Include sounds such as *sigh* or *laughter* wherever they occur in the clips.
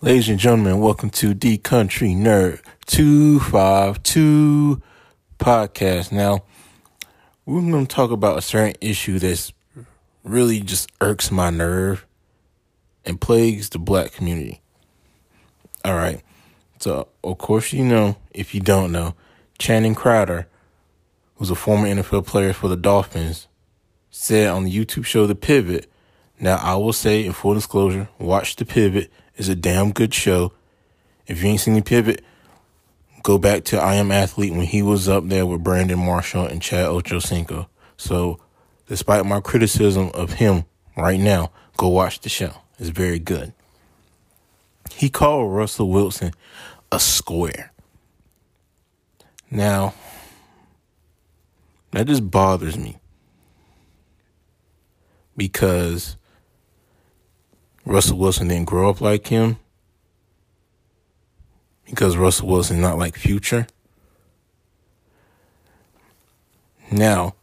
Ladies and gentlemen, welcome to the Country Nerd 252 podcast. Now, we're going to talk about a certain issue that's really just irks my nerve and plagues the black community. All right. So, of course, you know, if you don't know, Channing Crowder, who's a former NFL player for the Dolphins, said on the YouTube show The Pivot. Now, I will say, in full disclosure, watch The Pivot is a damn good show. If you ain't seen The Pivot, go back to I Am Athlete when he was up there with Brandon Marshall and Chad Ochocinco. So, despite my criticism of him right now, go watch the show. It's very good. He called Russell Wilson a square. Now, that just bothers me because Russell Wilson didn't grow up like him, because Russell Wilson not like Future. Now,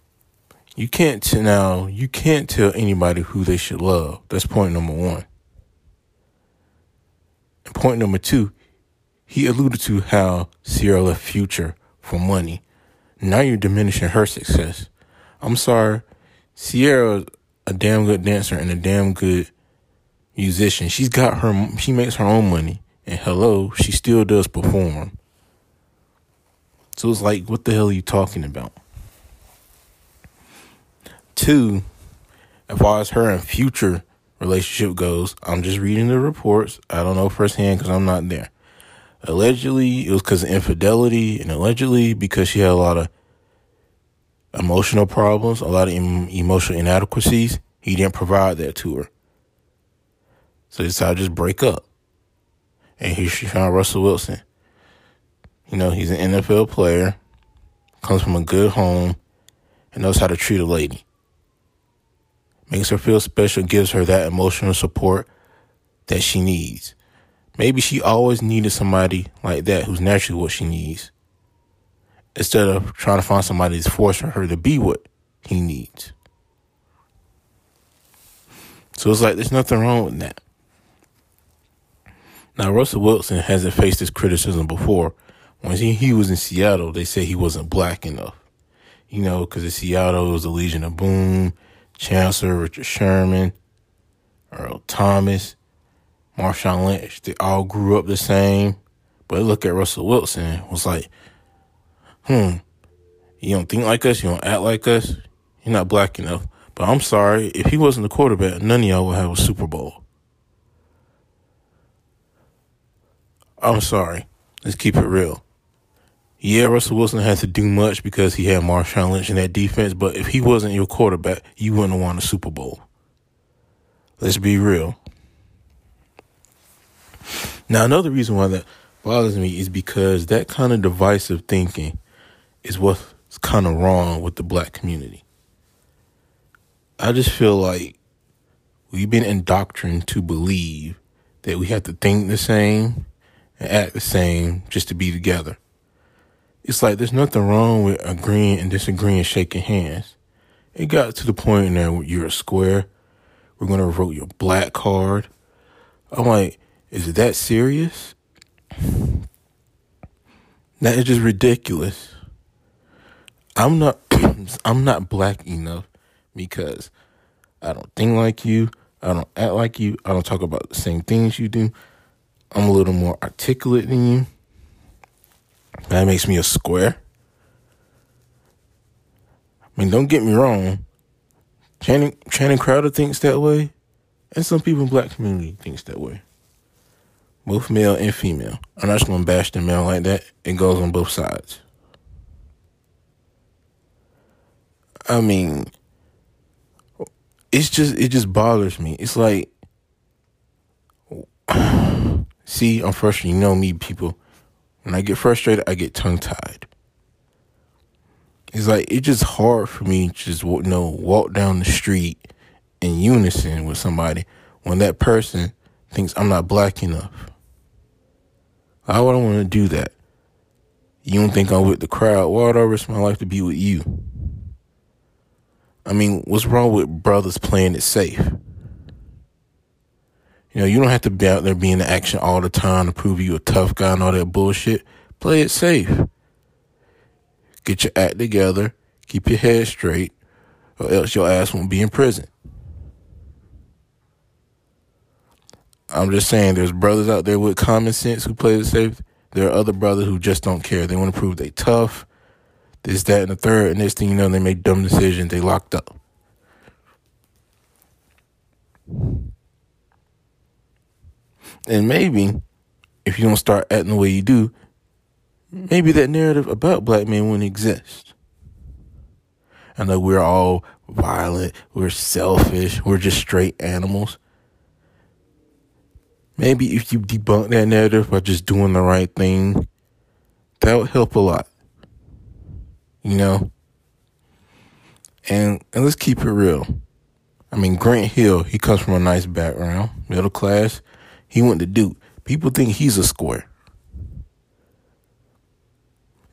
you can't t- now you can't tell anybody who they should love. That's point number one. And point number two, he alluded to how Ciara left Future for money. Now you're diminishing her success. I'm sorry, Ciara, a damn good dancer and a damn good musician. She's got her, she makes her own money. And hello, she still does perform. So it's like, what the hell are you talking about? Two, as far as her and future relationship goes, I'm just reading the reports. I don't know firsthand because I'm not there. Allegedly, it was because of infidelity, and allegedly because she had a lot of emotional problems, a lot of em- emotional inadequacies. He didn't provide that to her. So they decided to just break up. And here's Sean Russell Wilson. You know, he's an NFL player, comes from a good home, and knows how to treat a lady. Makes her feel special, gives her that emotional support that she needs. Maybe she always needed somebody like that who's naturally what she needs. Instead of trying to find somebody that's forcing her to be what he needs. So it's like there's nothing wrong with that. Now Russell Wilson hasn't faced this criticism before. When he, he was in Seattle, they said he wasn't black enough. You know, because in Seattle it was the Legion of Boom, Chancellor Richard Sherman, Earl Thomas, Marshawn Lynch. They all grew up the same. But look at Russell Wilson. Was like, hmm, you don't think like us, you don't act like us, you're not black enough. But I'm sorry, if he wasn't the quarterback, none of y'all would have a Super Bowl. I'm sorry. Let's keep it real. Yeah, Russell Wilson had to do much because he had Marshawn Lynch in that defense, but if he wasn't your quarterback, you wouldn't have won a Super Bowl. Let's be real. Now, another reason why that bothers me is because that kind of divisive thinking is what's kind of wrong with the black community. I just feel like we've been indoctrined to believe that we have to think the same and act the same just to be together. It's like there's nothing wrong with agreeing and disagreeing, shaking hands. It got to the point in there where you're a square. We're gonna vote your black card. I'm like, is it that serious? That is just ridiculous. I'm not *clears throat* I'm not black enough because I don't think like you, I don't act like you, I don't talk about the same things you do. I'm a little more articulate than you. That makes me a square. I mean, don't get me wrong. Channing, Channing Crowder thinks that way, and some people in black community thinks that way. Both male and female. I'm not just gonna bash the male like that. It goes on both sides. I mean, it's just it just bothers me. It's like See, I'm frustrated. You know me, people. When I get frustrated, I get tongue tied. It's like it's just hard for me to just you know walk down the street in unison with somebody when that person thinks I'm not black enough. I wouldn't want to do that? You don't think I'm with the crowd? Why would I risk my life to be with you? I mean, what's wrong with brothers playing it safe? You know, you don't have to be out there being in action all the time to prove you a tough guy and all that bullshit. Play it safe. Get your act together, keep your head straight, or else your ass won't be in prison. I'm just saying, there's brothers out there with common sense who play it safe. There are other brothers who just don't care. They want to prove they tough, this, that, and the third. And next thing you know, they make dumb decisions. They locked up. And maybe if you don't start acting the way you do, maybe that narrative about black men wouldn't exist. I know we're all violent, we're selfish, we're just straight animals. Maybe if you debunk that narrative by just doing the right thing, that would help a lot. You know? And and let's keep it real. I mean, Grant Hill, he comes from a nice background, middle class. He went to Duke. People think he's a square.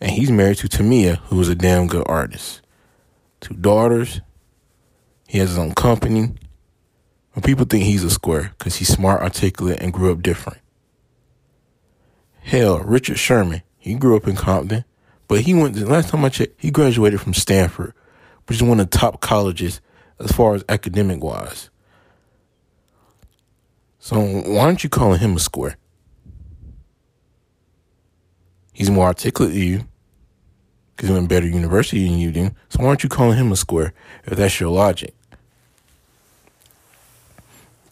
And he's married to Tamia, who is a damn good artist. Two daughters. He has his own company. But people think he's a square because he's smart, articulate, and grew up different. Hell, Richard Sherman, he grew up in Compton, but he went, last time I checked, he graduated from Stanford, which is one of the top colleges as far as academic wise. So why aren't you calling him a square? He's more articulate than you because he went better university than you do. So why aren't you calling him a square if that's your logic?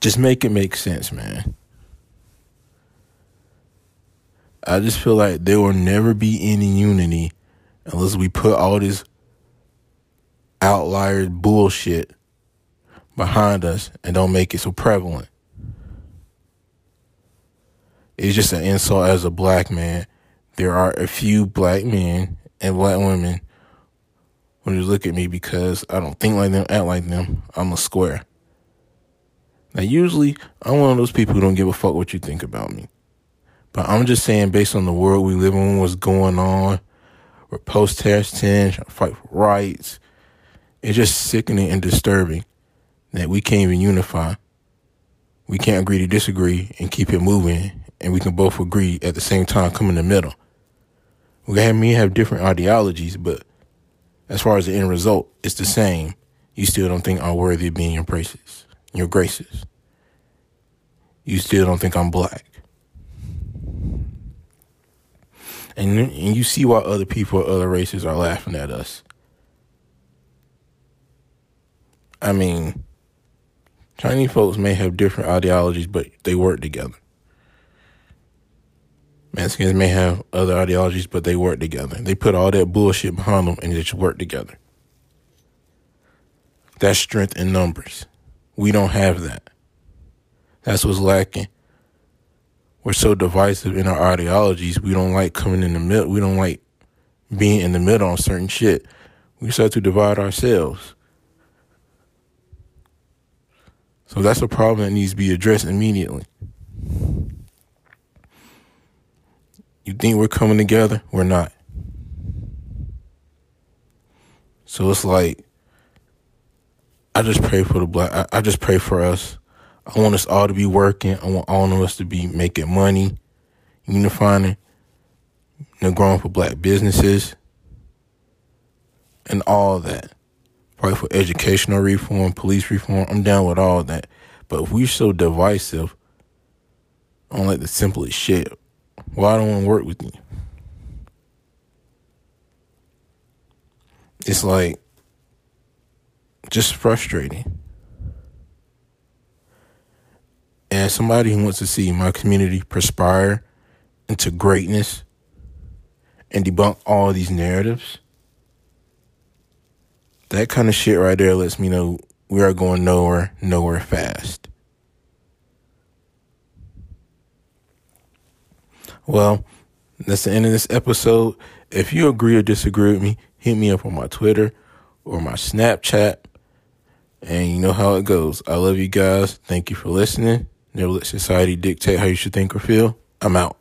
Just make it make sense, man. I just feel like there will never be any unity unless we put all this outlier bullshit behind us and don't make it so prevalent. It's just an insult as a black man. There are a few black men and black women who just look at me because I don't think like them, act like them. I'm a square. Now, usually, I'm one of those people who don't give a fuck what you think about me. But I'm just saying, based on the world we live in, what's going on, we're terrorist trying to fight for rights. It's just sickening and disturbing that we can't even unify. We can't agree to disagree and keep it moving, and we can both agree at the same time, come in the middle. We can have me have different ideologies, but as far as the end result, it's the same. You still don't think I'm worthy of being your praises your graces. You still don't think I'm black. And, and you see why other people other races are laughing at us. I mean, Chinese folks may have different ideologies, but they work together. Mexicans may have other ideologies, but they work together. They put all that bullshit behind them and they just work together. That's strength in numbers. We don't have that. That's what's lacking. We're so divisive in our ideologies. We don't like coming in the middle. We don't like being in the middle on certain shit. We start to divide ourselves. So that's a problem that needs to be addressed immediately. You think we're coming together? We're not. So it's like I just pray for the black. I, I, just pray for us. I want us all to be working. I want all of us to be making money, unifying, know, growing for black businesses, and all that. Pray for educational reform, police reform. I'm down with all that. But if we're so divisive on like the simplest shit, well, I don't want to work with you? It's like just frustrating. As somebody who wants to see my community perspire into greatness and debunk all these narratives, that kind of shit right there lets me know we are going nowhere, nowhere fast. Well, that's the end of this episode. If you agree or disagree with me, hit me up on my Twitter or my Snapchat. And you know how it goes. I love you guys. Thank you for listening. Never let society dictate how you should think or feel. I'm out.